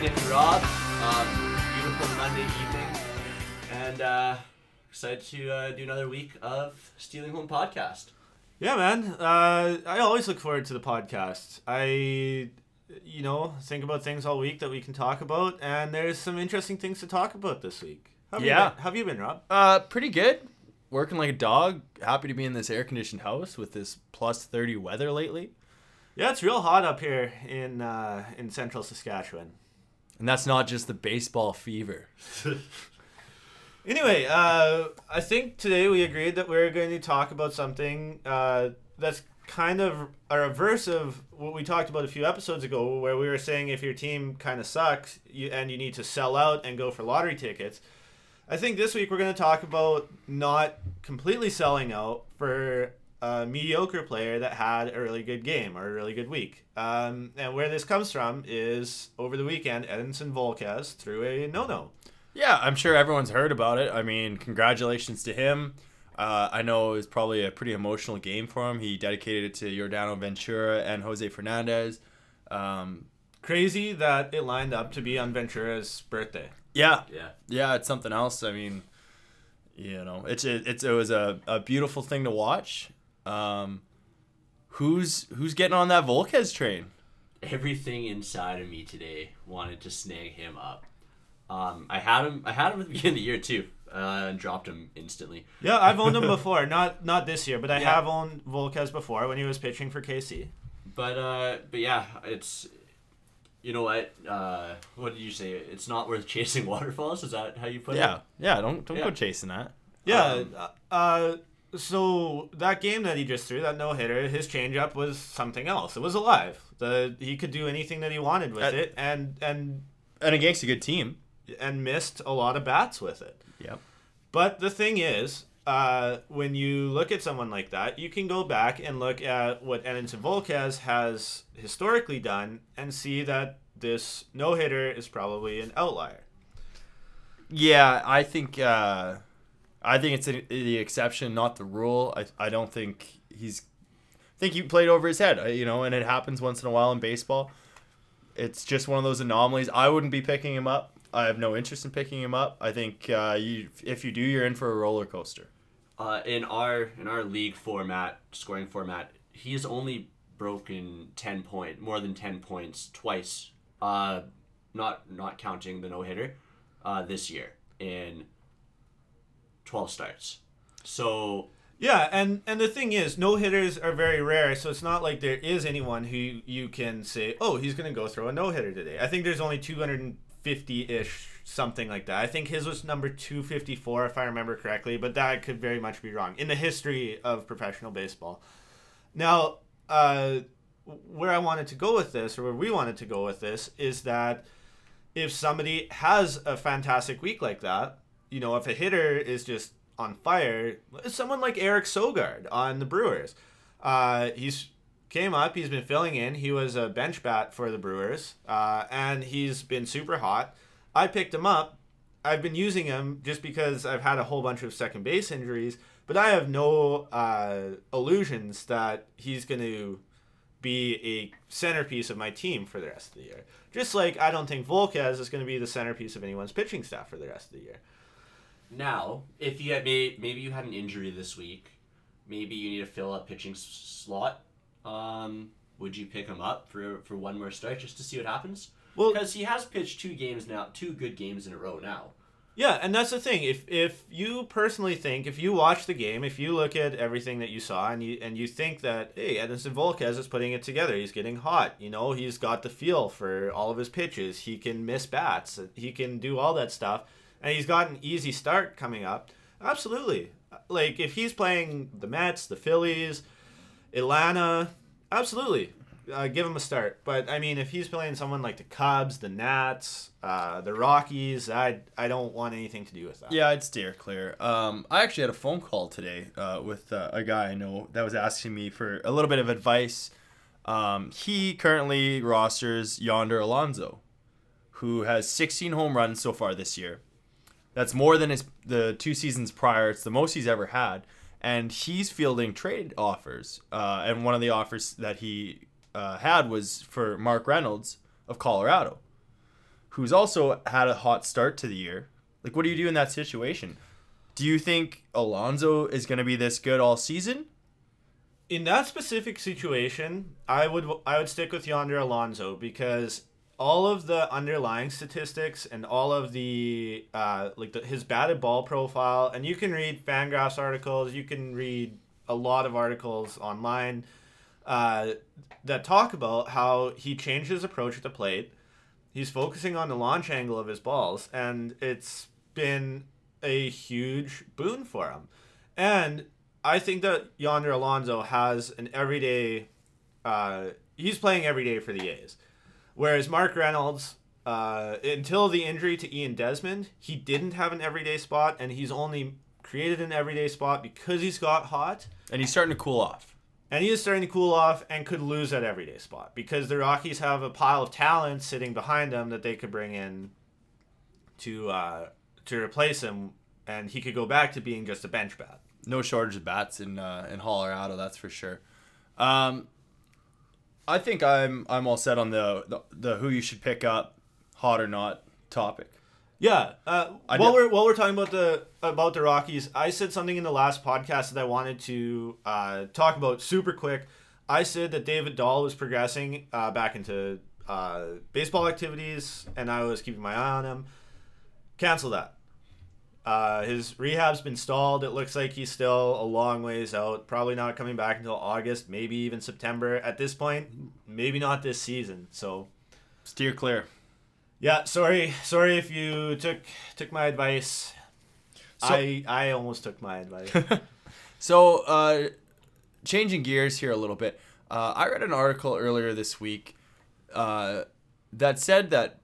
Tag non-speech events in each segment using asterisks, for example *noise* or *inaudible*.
Nick and Rob. Um, beautiful Monday evening, and uh, excited to uh, do another week of Stealing Home podcast. Yeah, man. Uh, I always look forward to the podcast. I, you know, think about things all week that we can talk about, and there's some interesting things to talk about this week. How have Yeah. You been? How have you been, Rob? Uh, pretty good. Working like a dog. Happy to be in this air conditioned house with this plus 30 weather lately. Yeah, it's real hot up here in uh, in central Saskatchewan. And that's not just the baseball fever. *laughs* Anyway, uh, I think today we agreed that we're going to talk about something uh, that's kind of a reverse of what we talked about a few episodes ago, where we were saying if your team kind of sucks you, and you need to sell out and go for lottery tickets. I think this week we're going to talk about not completely selling out for a mediocre player that had a really good game or a really good week. Um, and where this comes from is over the weekend, Edinson Volquez threw a no no. Yeah, I'm sure everyone's heard about it. I mean, congratulations to him. Uh, I know it was probably a pretty emotional game for him. He dedicated it to Yordano Ventura and Jose Fernandez. Um, Crazy that it lined up to be on Ventura's birthday. yeah, Yeah. yeah, it's something else. I mean, you know, it's it, it's it was a, a beautiful thing to watch. Um, who's who's getting on that Volquez train? Everything inside of me today wanted to snag him up. Um, I had him. I had him at the *laughs* beginning of the year too, uh, and dropped him instantly. Yeah, I've owned him *laughs* before. Not not this year, but I Yeah. have owned Volquez before when he was pitching for KC. But uh, but yeah, it's you know what? Uh, what did you say? It's not worth *laughs* chasing waterfalls. Is that how you put Yeah, it? yeah. Yeah. Don't don't Yeah. go chasing that. Yeah. Um, uh, so that game that he just threw, that no hitter, his changeup was something else. It was alive. The he could do anything that he wanted with Uh, it, and and And against a good team. and missed a lot of bats with it. Yep. But the thing is, uh, when you look at someone like that, you can go back and look at what Edinson Volquez has historically done and see that this no hitter is probably an outlier. Yeah, I think uh, I think it's the exception, not the rule. I, I don't think he's. I think he played over his head, uh, you know, and it happens once in a while in baseball. It's just one of those anomalies. I wouldn't be picking him up. I have no interest in picking him up. I think uh, you, if you do, you're in for a roller coaster. Uh, in our in our league format, scoring format, he's only broken ten point more than ten points twice. Uh, not not counting the no hitter, uh, this year in twelve starts. So Yeah, and and the thing is, no hitters are very rare, so it's not like there is anyone who you can say, oh, he's gonna go throw a no hitter today. I think there's only 250 ish, something like that. I think his was number 254 if I remember correctly, but that could very much be wrong in the history of professional baseball. Now, uh, where I wanted to go with this, or where we wanted to go with this, is that if somebody has a fantastic week like that, you know, if a hitter is just on fire, someone like Eric Sogard on the Brewers, uh, he's came up, he's been filling in. He was a bench bat for the Brewers, uh, and he's been super hot. I picked him up. I've been using him just because I've had a whole bunch of second base injuries, but I have no uh, illusions that he's going to be a centerpiece of my team for the rest of the year. Just like I don't think Volquez is going to be the centerpiece of anyone's pitching staff for the rest of the year. Now, if you had may, maybe you had an injury this week, maybe you need to fill a pitching s- slot. Um, would you pick him up for for one more start just to see what happens? Well, Because he has pitched two games now, two good games in a row now. Yeah, and that's the thing. If if you personally think, if you watch the game, if you look at everything that you saw, and you and you think that hey, Edinson Volquez is putting it together, he's getting hot. You know, he's got the feel for all of his pitches. He can miss bats. He can do all that stuff, and he's got an easy start coming up. Absolutely, like if he's playing the Mets, the Phillies, Atlanta, absolutely. Uh, give him a start, but I mean, if he's playing someone like the Cubs, the Nats, uh, the Rockies, I I don't want anything to do with that. Yeah, I'd steer clear. Um, I actually had a phone call today uh, with uh, a guy I know that was asking me for a little bit of advice. Um, he currently rosters Yonder Alonso, who has 16 home runs so far this year. That's more than his the two seasons prior. It's the most he's ever had, and he's fielding trade offers. Uh, and one of the offers that he uh, had was for Mark Reynolds of Colorado, who's also had a hot start to the year. Like, what do you do in that situation? Do you think Alonso is going to be this good all season? in that specific situation, I would I would stick with Yonder Alonso because all of the underlying statistics and all of the uh, like the, his batted ball profile, and you can read Fangraphs articles, you can read a lot of articles online uh, that talk about how he changed his approach at the plate. He's focusing on the launch angle of his balls, and it's been a huge boon for him. And I think that Yonder Alonso has an everyday. Uh, he's playing every day for the A's, whereas Mark Reynolds, uh, until the injury to Ian Desmond, he didn't have an everyday spot, and he's only created an everyday spot because he's got hot, And he's starting to cool off. and he is starting to cool off and could lose that everyday spot because the Rockies have a pile of talent sitting behind him that they could bring in to uh, to replace him, and he could go back to being just a bench bat. no shortage of bats in uh, in Colorado, that's for sure. Um, I think I'm I'm all set on the, the the who you should pick up, hot or not topic. Yeah. Uh, while we're while we're talking about the about the Rockies, I said something in the last podcast that I wanted to uh, talk about super quick. I said that David Dahl was progressing uh, back into uh, baseball activities, and I was keeping my eye on him. Cancel that. Uh, his rehab's been stalled. It looks like he's still a long ways out. Probably not coming back until August, maybe even September. At this point, maybe not this season. So Steer clear. yeah, sorry, sorry if you took took my advice. So- I I almost took my advice. *laughs* So, uh, changing gears here a little bit, uh, I read an article earlier this week uh, that said that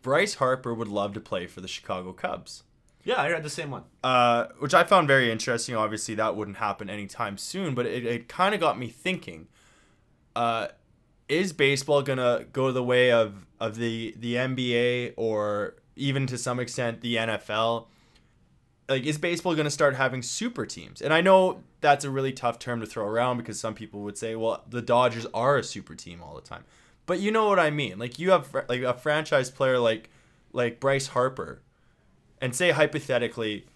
Bryce Harper would love to play for the Chicago Cubs. Yeah, I read the same one. uh, which I found very interesting. Obviously, that wouldn't happen anytime soon, but it, it kind of got me thinking: uh, Is baseball gonna go the way of of the the NBA or even to some extent the NFL? Like, is baseball gonna start having super teams? And I know that's a really tough term to throw around because some people would say, well, the Dodgers are a super team all the time. But you know what I mean? Like, you have like a franchise player like like Bryce Harper, and say hypothetically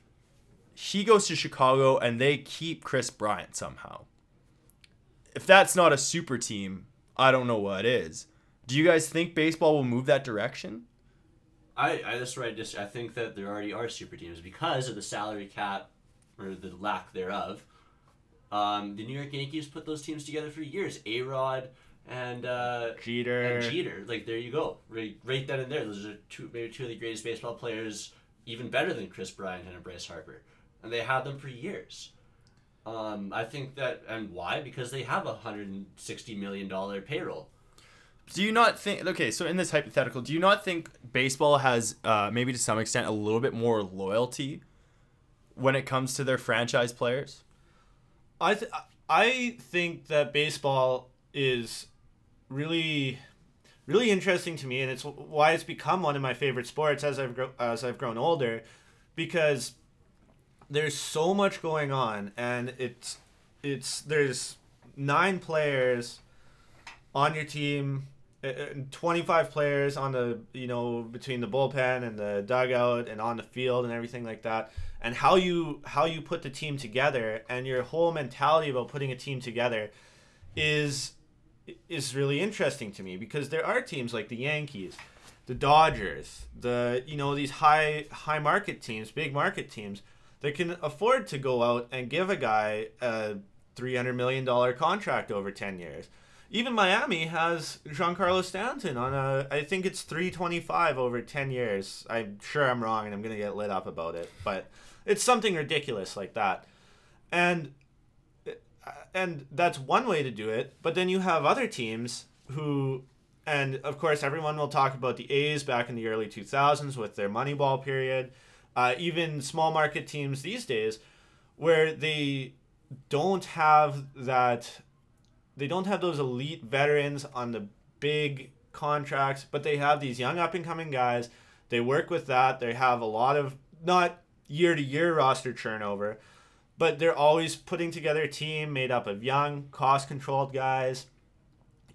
he goes to Chicago and they keep Kris Bryant somehow. If that's not a super team, I don't know what is. Do you guys think baseball will move that direction? I, I that's I just I think that there already are super teams because of the salary cap or the lack thereof. Um, the New York Yankees put those teams together for years. A Rod and uh, Jeter. and Jeter. Like there you go. Right, right then and there. Those are two maybe two of the greatest baseball players, even better than Kris Bryant and Bryce Harper, and they had them for years. Um, I think that and why? Because they have a hundred and sixty million dollar payroll. Do you not think? Okay, so in this hypothetical, do you not think baseball has uh, maybe to some extent a little bit more loyalty when it comes to their franchise players? I th- I think that baseball is really really interesting to me, and it's why it's become one of my favorite sports as I've gro- as I've grown older, because there's so much going on, and it's it's there's nine players on your team. uh, 25 players on the you know between the bullpen and the dugout and on the field and everything like that and how you how you put the team together and your whole mentality about putting a team together is is really interesting to me because there are teams like the Yankees, the Dodgers, the you know these high high market teams, big market teams that can afford to go out and give a guy a 300 million dollar contract over 10 years. Even Miami has Giancarlo Stanton on a I think it's 325 over 10 years. I'm sure I'm wrong and I'm going to get lit up about it, but it's something ridiculous like that. And and that's one way to do it. But then you have other teams who, and of course, everyone will talk about the A's back in the early 2000s with their Moneyball period. Uh, even small market teams these days, where they don't have that, they don't have those elite veterans on the big contracts, but they have these young up and coming guys. They work with that. They have a lot of not year to year roster turnover, but they're always putting together a team made up of young, cost controlled guys.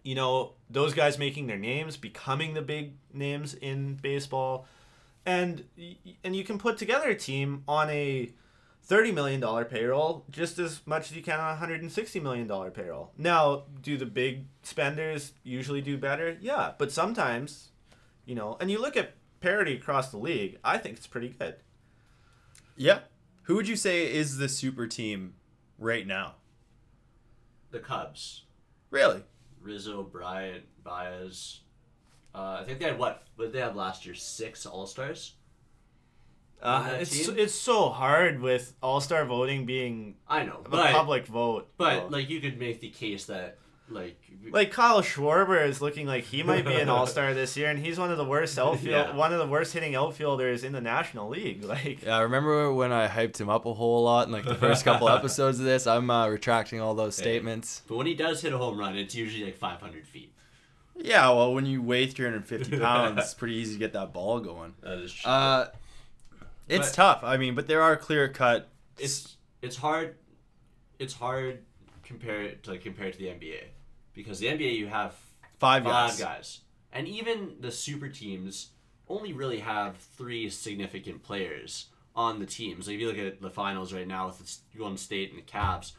you know, those guys making their names, becoming the big names in baseball. And and you can put together a team on a $30 million payroll just as much as you can on a $160 million payroll. Now, do the big spenders usually do better? Yeah, but sometimes, you know, and you look at parity across the league, I think it's pretty good. Yeah. Who would you say is the super team right now? The Cubs, Really? Rizzo, Bryant, Baez. Uh, I think they had what? What did they have last year? Six All Stars. Uh, it's team? it's so hard with all star voting being I know, a but public vote. but though. like you could make the case that like like Kyle Schwarber is looking like he might be an *laughs* all star this year, and he's one of the worst outfield, Yeah. one of the worst hitting outfielders in the National League. *laughs* Like, Yeah, I remember when I hyped him up a whole lot in like the first couple *laughs* episodes of this. I'm uh, retracting all those Hey. statements. but when he does hit a home run, it's usually like 500 feet. Yeah, well, when you weigh 350 pounds, it's pretty easy to get that ball going. That is true. Uh, it's But- tough. I mean, but there are clear cut. it's it's hard it's hard compare to like compare to the NBA because the NBA you have Five five guys. guys and even the super teams only really have three significant players on the teams. Like if you look at the finals right now with the Golden State and the Cavs,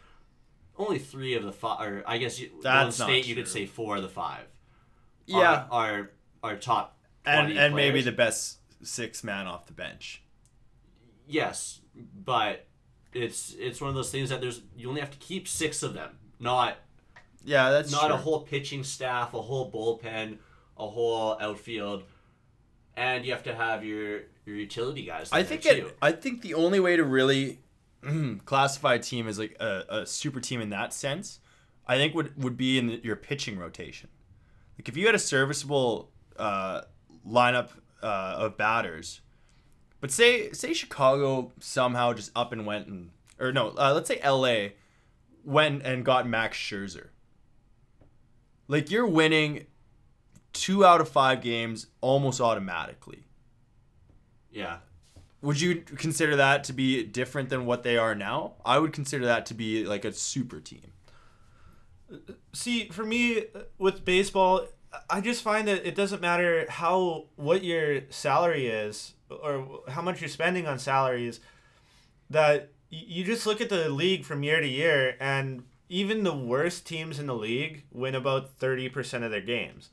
only three of the five, or I guess you, Golden State you could say four of the five. Yeah, are are, are top and 20 and maybe players. the best six man off the bench. Yes, but it's it's one of those things that there's you only have to keep six of them, not Yeah, that's not true. a whole pitching staff, a whole bullpen, a whole outfield, and you have to have your your utility guys. I think it, I think the only way to really *clears throat* classify a team as like a, a super team in that sense, I think would would be in the, your pitching rotation. Like if you had a serviceable uh, lineup uh, of batters, but say say Chicago somehow just up and went and or no, uh, let's say L.A. went and got Max Scherzer. Like you're winning two out of five games almost automatically. yeah, Would you consider that to be different than what they are now? I would consider that to be like a super team. see, for me with baseball, I just find that it doesn't matter how what your salary is or how much you're spending on salaries. That you just look at the league from year to year, and even the worst teams in the league win about thirty percent of their games.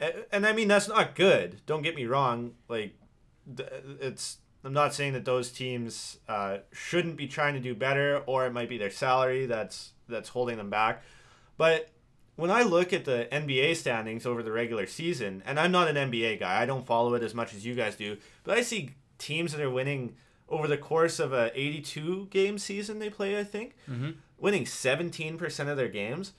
A- And I mean that's not good. Don't get me wrong. Like, it's I'm not saying that those teams uh, shouldn't be trying to do better, or it might be their salary that's that's holding them back. But when I look at the NBA standings over the regular season, and I'm not an NBA guy, I don't follow it as much as you guys do, but I see teams that are winning over the course of a 82 game season they play, I think, Mhm. Winning 17% of their games.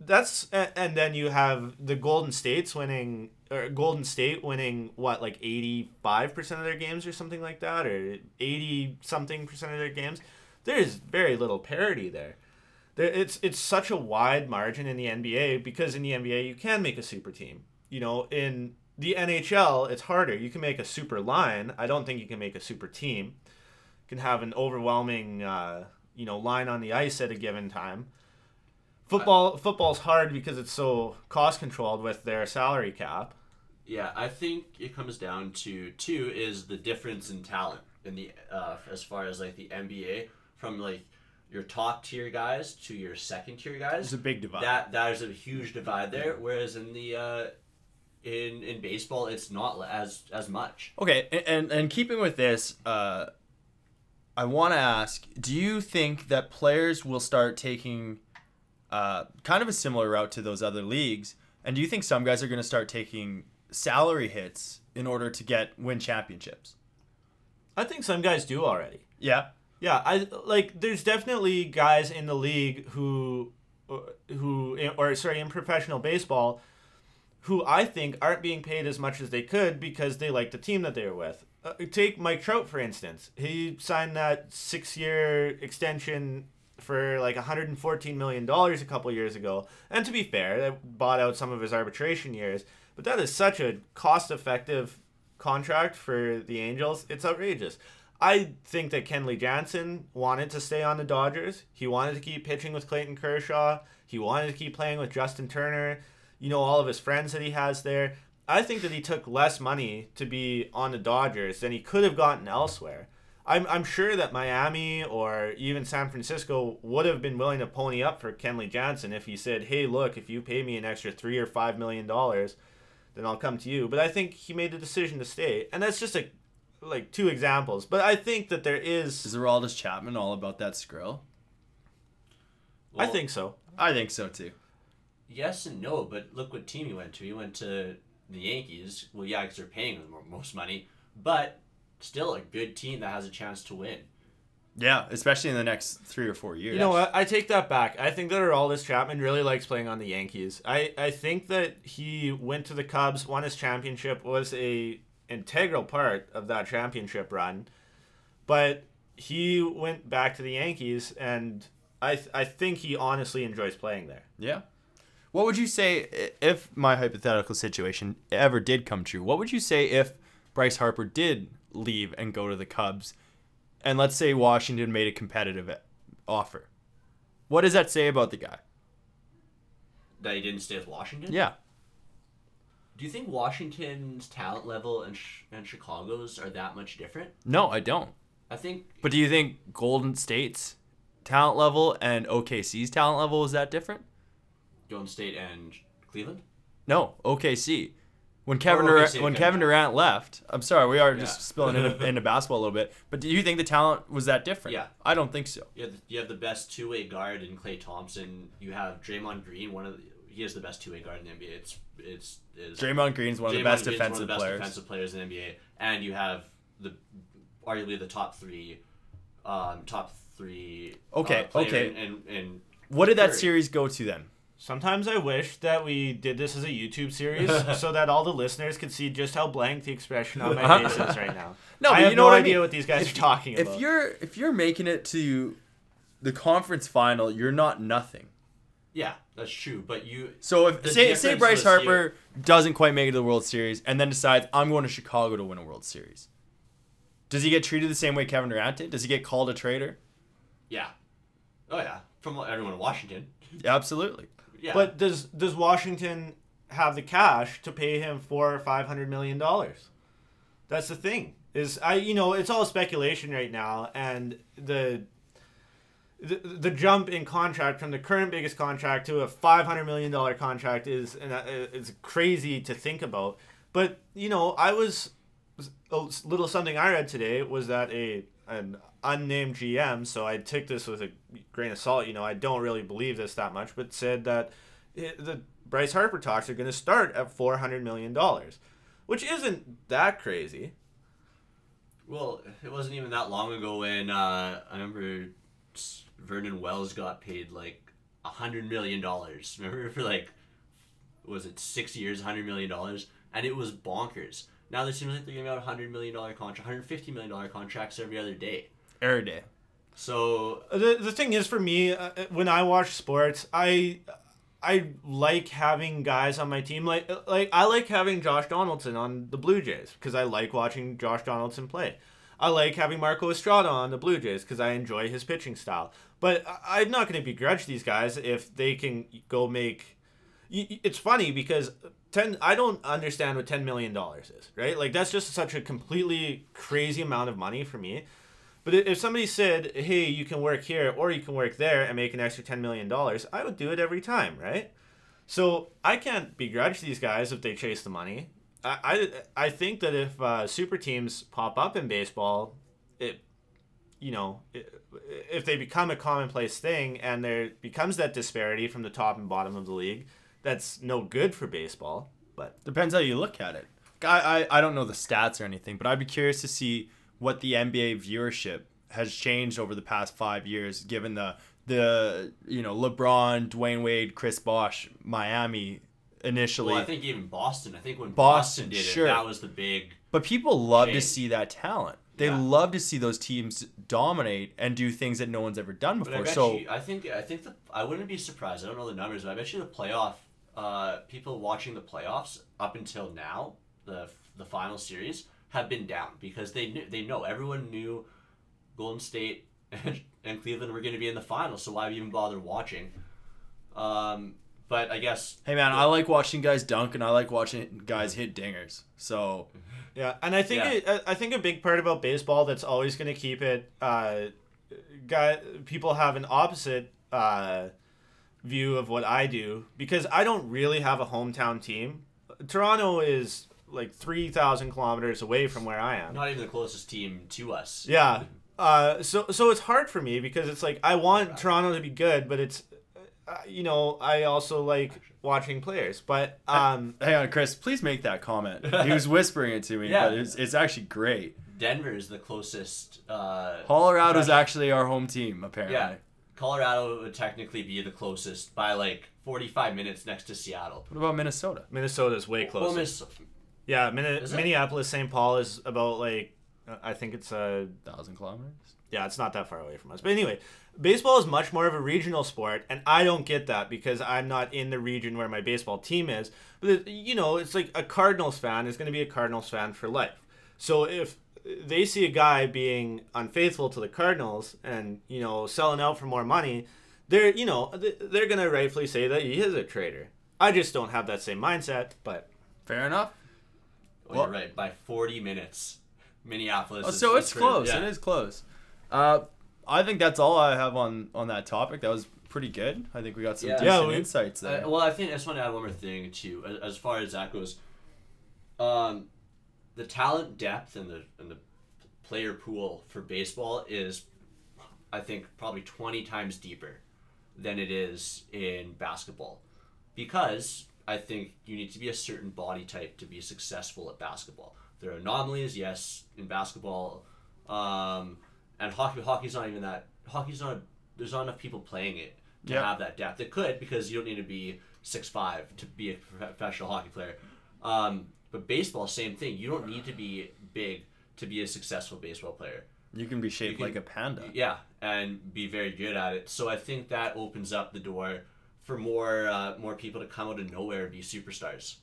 That's and then you have the Golden States winning or Golden State winning what like 85% of their games or something like that or 80 something percent of their games. There's very little parity there. There, it's it's such a wide margin in the NBA because in the NBA you can make a super team. You know, in the NHL it's harder. You can make a super line. I don't think you can make a super team. You can have an overwhelming uh, you know line on the ice at a given time. Football football's hard because it's so cost controlled with their salary cap. yeah. I think it comes down to two is the difference in talent in the uh, as far as like the NBA from like your top tier guys to your second tier guys. There's a big divide. that that is a huge divide there. Whereas in the uh, in in baseball, it's not as as much. Okay, a- and and keeping with this, uh, I want to ask: Do you think that players will start taking uh, kind of a similar route to those other leagues? And do you think some guys are going to start taking salary hits in order to get win championships? I think some guys do already. Yeah. Yeah, I like. There's definitely guys in the league who, who, or sorry, in professional baseball, who I think aren't being paid as much as they could because they like the team that they're with. Uh, take Mike Trout for instance. He signed that six-year extension for like 114 million dollars a couple years ago. And to be fair, that bought out some of his arbitration years. But that is such a cost-effective contract for the Angels. It's outrageous. I think that Kenley Jansen wanted to stay on the Dodgers. He wanted to keep pitching with Clayton Kershaw. He wanted to keep playing with Justin Turner. You know, all of his friends that he has there. I think that he took less money to be on the Dodgers than he could have gotten elsewhere. I'm, I'm sure that Miami or even San Francisco would have been willing to pony up for Kenley Jansen if he said, hey, look, if you pay me an extra three or five million dollars, then I'll come to you. But I think he made the decision to stay. And that's just a like two examples. But I think that there is Is Aroldis Chapman all about that skrill? I think so. I think so too. Yes and no, but look what team he went to. He went to the Yankees. Well, yeah, because they're paying him the most money, but still a good team that has a chance to win. Yeah, especially in the next three or four years. You know what? I take that back. I think that Aroldis Chapman really likes playing on the Yankees. I, I think that he went to the Cubs, won his championship, was a integral part of that championship run, but he went back to the Yankees, and I th- I think he honestly enjoys playing there. Yeah. What would you say if my hypothetical situation ever did come true? What would you say if Bryce Harper did leave and go to the Cubs, and let's say Washington made a competitive offer? What does that say about the guy? That he didn't stay with Washington. Yeah. Do you think Washington's talent level and sh- and Chicago's are that much different? No, I don't. I think But do you think Golden State's talent level and OKC's talent level is that different? Golden State and Cleveland. No, OKC. When Kevin Oh, Durant, when. Kevin Durant left, I'm sorry, we are just spilling into, *laughs* into basketball a little bit. But do you think the talent was that different? Yeah. I don't think so. You have the, you have the best two way guard in Klay Thompson. You have Draymond Green. One of the, he is the best two way guard in the NBA. It's it's is Draymond Green's one of the Draymond best defensive one of the best players. defensive players in the NBA, and you have the arguably the top three, um, top three. Okay, uh, okay. And, in What did that series go to then? Sometimes I wish that we did this as a YouTube series *laughs* so that all the listeners could see just how blank the expression on my *laughs* face is right now. No, I have you know no what I idea mean. what these guys If- are talking about. If you're if you're making it to the conference final, you're not nothing. yeah, that's true. But you So if say say Bryce Harper doesn't quite make it to the World Series and then decides I'm going to Chicago to win a World Series. Does he get treated the same way Kevin Durant did? Does he get called a traitor? yeah, oh yeah, from everyone in Washington. Absolutely. Yeah, But does does Washington have the cash to pay him four or five hundred million dollars? That's the thing. Is I you know it's all speculation right now, and the. The, the jump in contract from the current biggest contract to a five hundred million dollar contract is uh, it's crazy to think about. But you know, I was a little something I read today was that a an unnamed GM, so I took this with a grain of salt. You know, I don't really believe this that much, but said that it, the Bryce Harper talks are going to start at four hundred million dollars, which isn't that crazy. Well, it wasn't even that long ago when uh, I remember Vernon Wells got paid like a hundred million dollars. Remember *laughs* for like, was it six years, hundred million dollars, and it was bonkers. Now there seems like they're giving out hundred million dollar contract, hundred fifty million dollar contracts every other day. Every day. So The the thing is for me, uh, when I watch sports, I I like having guys on my team. Like like I like having Josh Donaldson on the Blue Jays because I like watching Josh Donaldson play. I like having Marco Estrada on the Blue Jays because I enjoy his pitching style. But I- I'm not going to begrudge these guys if they can go make. y- y- It's funny because ten. I don't understand what ten million dollars is. Right? Like that's just such a completely crazy amount of money for me. But if somebody said, "Hey, you can work here or you can work there and make an extra ten million dollars," I would do it every time, right? So I can't begrudge these guys if they chase the money. I I, I think that if uh, super teams pop up in baseball, it, you know, it, if they become a commonplace thing and there becomes that disparity from the top and bottom of the league, that's no good for baseball. But Depends how you look at it. I, I, I don't know the stats or anything, but I'd be curious to see what the NBA viewership has changed over the past five years, given the the you know LeBron, Dwyane Wade, Chris Bosh, Miami initially. well, I think even Boston. I think when Boston, Boston, did sure. it, that was the big. but people love to see that talent. They Yeah. love to see those teams dominate and do things that no one's ever done But I before. So you, I think I think the I wouldn't be surprised. I don't know the numbers, but I bet you the playoff uh, people watching the playoffs up until now, the the final series have been down because they knew they know everyone knew Golden State and, *laughs* and Cleveland were going to be in the final. So why even bother watching? Um, But I guess Hey man, I like watching guys dunk and I like watching guys hit dingers. So *laughs* Yeah, and I think Yeah. it, I- I think a big part about baseball that's always going to keep it, uh, guy people have an opposite uh, view of what I do because I don't really have a hometown team. Toronto is like three thousand kilometers away from where I am. not even the closest team to us. Yeah. Uh, so so it's hard for me because it's like I want Toronto to be good, but it's uh, you know I also like watching players, but um. hang on, Chris, please make that comment. He was *laughs* whispering it to me, Yeah. but it's, it's actually great. Denver is the closest. Uh, Colorado's fresh- actually our home team, apparently. Yeah. Colorado would technically be the closest by like 45 minutes next to Seattle. What about Minnesota? Minnesota is way closer. Well, Miss- Yeah, Min- Minneapolis, St. Paul is about like uh, I think it's a Thousand kilometers. yeah, it's not that far away from us. But anyway, baseball is much more of a regional sport, and I don't get that because I'm not in the region where my baseball team is. But you know, it's like a Cardinals fan is going to be a Cardinals fan for life. So if they see a guy being unfaithful to the Cardinals and you know selling out for more money, they're you know they're going to rightfully say that he is a traitor. I just don't have that same mindset, but Fair enough. Well, you're right. By 40 minutes, Minneapolis. Oh, is- so is it's for- close. yeah. It is close. Uh, I think that's all I have on on that topic. That was pretty good. I think we got some Yeah. decent Yeah, we- insights there. Uh, well, I think I just want to add one more thing too, as, as far as that goes. Um, the talent depth and the and the player pool for baseball is, I think, probably twenty times deeper than it is in basketball, because I think you need to be a certain body type to be successful at basketball. There are anomalies, yes, in basketball, um, and hockey. Hockey's not even that. Hockey's not. There's not enough people playing it to Yep. have that depth. It could because you don't need to be six five to be a professional hockey player. Um, but baseball, same thing. You don't need to be big to be a successful baseball player. you can be shaped can- like a panda. Yeah, and be very good at it. So I think that opens up the door for more uh, more people to come out of nowhere and be superstars.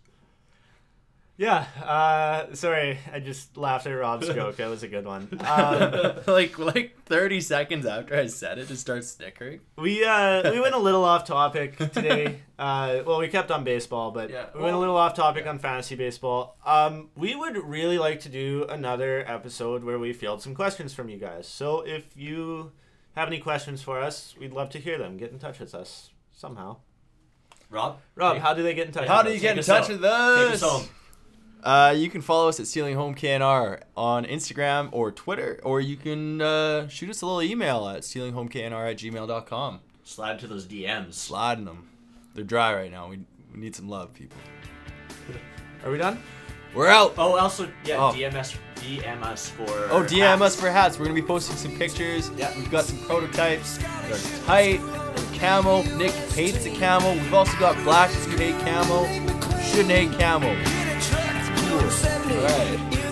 Yeah, uh, sorry, I just laughed at Rob's *laughs* joke. That was a good one. *laughs* Um, like like thirty seconds after I said it, it starts snickering. we uh, we went a little off topic today. *laughs* Uh, well, we kept on baseball, but Yeah, we went a little off topic yeah. on fantasy baseball. Um, we would really like to do another episode where we field some questions from you guys. So if you have any questions for us, we'd love to hear them. Get in touch with us somehow. Rob, Rob, take- how do they get in touch? How with do you get in touch out. with take us? us home. Uh, you can follow us at Stealing Home KNR on Instagram or Twitter, or you can uh, shoot us a little email at stealinghomeknr at gmail.com. Slide to those DMs. Sliding them. They're dry right now. We, we need some love, people. Are we done? We're out. Oh, also, yeah, Oh. DMS, DM us for. Oh, DM us for hats. We're gonna be posting some pictures. Yeah. We've got some prototypes. Tight. They're camo. Nick hates the camo. We've also got blacks who hate camo. Shouldn't hate camo. Cool. All right.